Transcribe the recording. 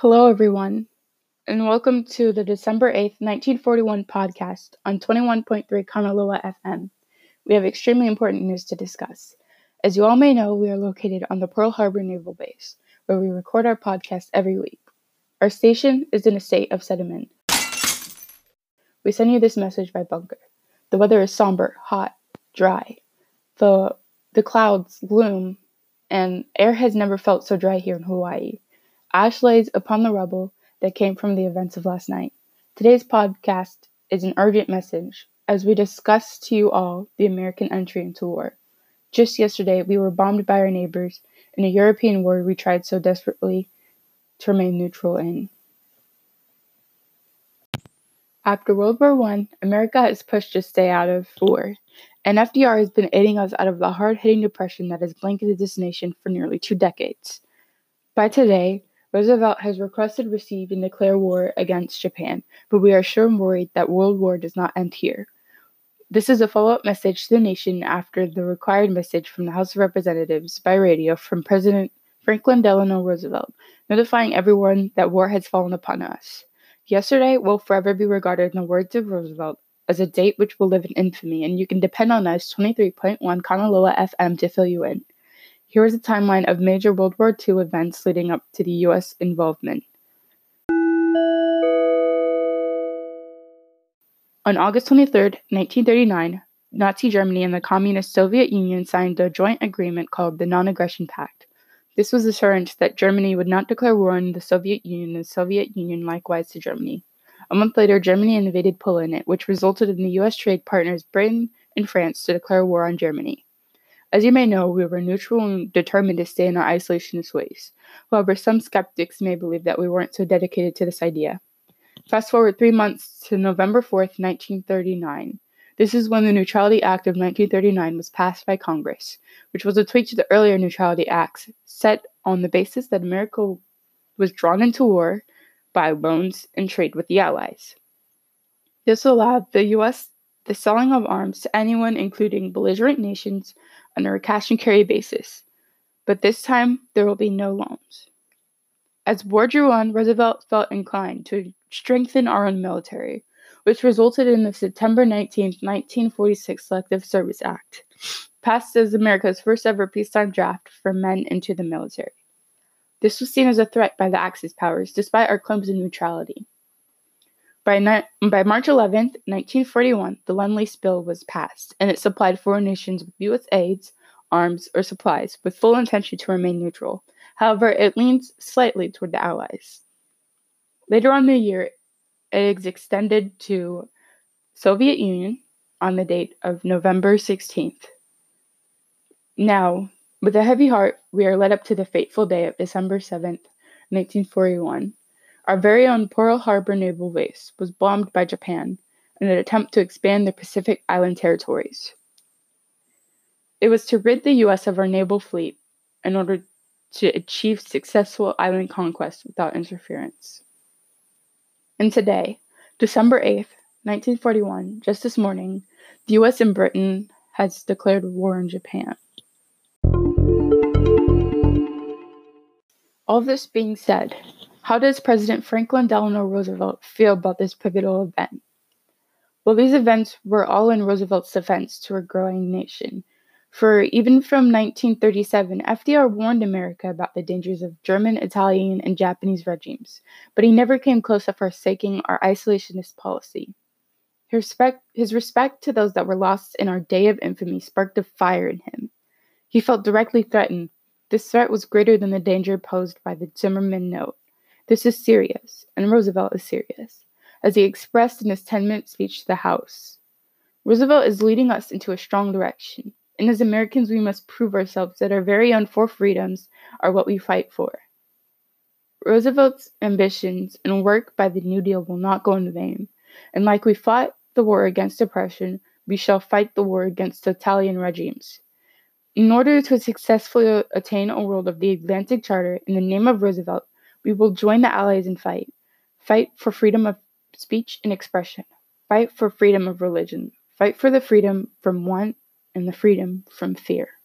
Hello, everyone, and welcome to the December 8th, 1941 podcast on 21.3 Kanaloa FM. We have extremely important news to discuss. As you all may know, we are located on the Pearl Harbor Naval Base, where we record our podcast every week. Our station is in a state of sediment. We send you this message by bunker. The weather is somber, hot, dry. The, the clouds gloom, and air has never felt so dry here in Hawaii. Ash lays upon the rubble that came from the events of last night. Today's podcast is an urgent message as we discuss to you all the American entry into war. Just yesterday, we were bombed by our neighbors in a European war we tried so desperately to remain neutral in. After World War I, America has pushed to stay out of war, and FDR has been aiding us out of the hard hitting depression that has blanketed this nation for nearly two decades. By today, Roosevelt has requested receive and declare war against Japan, but we are sure and worried that World War does not end here. This is a follow up message to the nation after the required message from the House of Representatives by radio from President Franklin Delano Roosevelt, notifying everyone that war has fallen upon us. Yesterday will forever be regarded, in the words of Roosevelt, as a date which will live in infamy, and you can depend on us 23.1 Kanaloa FM to fill you in. Here is a timeline of major World War II events leading up to the U.S. involvement. On August 23, 1939, Nazi Germany and the Communist Soviet Union signed a joint agreement called the Non Aggression Pact. This was assurance that Germany would not declare war on the Soviet Union and the Soviet Union likewise to Germany. A month later, Germany invaded Poland, which resulted in the U.S. trade partners Britain and France to declare war on Germany. As you may know, we were neutral and determined to stay in our isolationist ways. However, some skeptics may believe that we weren't so dedicated to this idea. Fast forward three months to November 4th, 1939. This is when the Neutrality Act of 1939 was passed by Congress, which was a tweak to the earlier Neutrality Acts set on the basis that America was drawn into war by loans and trade with the Allies. This allowed the U.S. the selling of arms to anyone, including belligerent nations, under a cash and carry basis, but this time there will be no loans. As war drew on, Roosevelt felt inclined to strengthen our own military, which resulted in the September 19, 1946 Selective Service Act, passed as America's first ever peacetime draft for men into the military. This was seen as a threat by the Axis powers, despite our claims of neutrality. By, ni- by March 11, 1941, the Lend Lease Bill was passed, and it supplied foreign nations with U.S. aids, arms, or supplies, with full intention to remain neutral. However, it leans slightly toward the Allies. Later on the year, it is extended to Soviet Union on the date of November 16th. Now, with a heavy heart, we are led up to the fateful day of December 7th, 1941, our very own Pearl Harbor naval base was bombed by Japan in an attempt to expand their Pacific Island territories. It was to rid the U.S. of our naval fleet in order to achieve successful island conquest without interference. And today, December 8th, 1941, just this morning, the US and Britain has declared war on Japan. All this being said, how does President Franklin Delano Roosevelt feel about this pivotal event? Well, these events were all in Roosevelt's defense to a growing nation. For even from 1937, FDR warned America about the dangers of German, Italian, and Japanese regimes, but he never came close to forsaking our isolationist policy. His respect, his respect to those that were lost in our day of infamy sparked a fire in him. He felt directly threatened. This threat was greater than the danger posed by the Zimmerman note. This is serious, and Roosevelt is serious, as he expressed in his 10 minute speech to the House. Roosevelt is leading us into a strong direction, and as Americans, we must prove ourselves that our very own four freedoms are what we fight for. Roosevelt's ambitions and work by the New Deal will not go in vain, and like we fought the war against oppression, we shall fight the war against totalitarian regimes. In order to successfully attain a world of the Atlantic Charter in the name of Roosevelt, we will join the Allies and fight. Fight for freedom of speech and expression. Fight for freedom of religion. Fight for the freedom from want and the freedom from fear.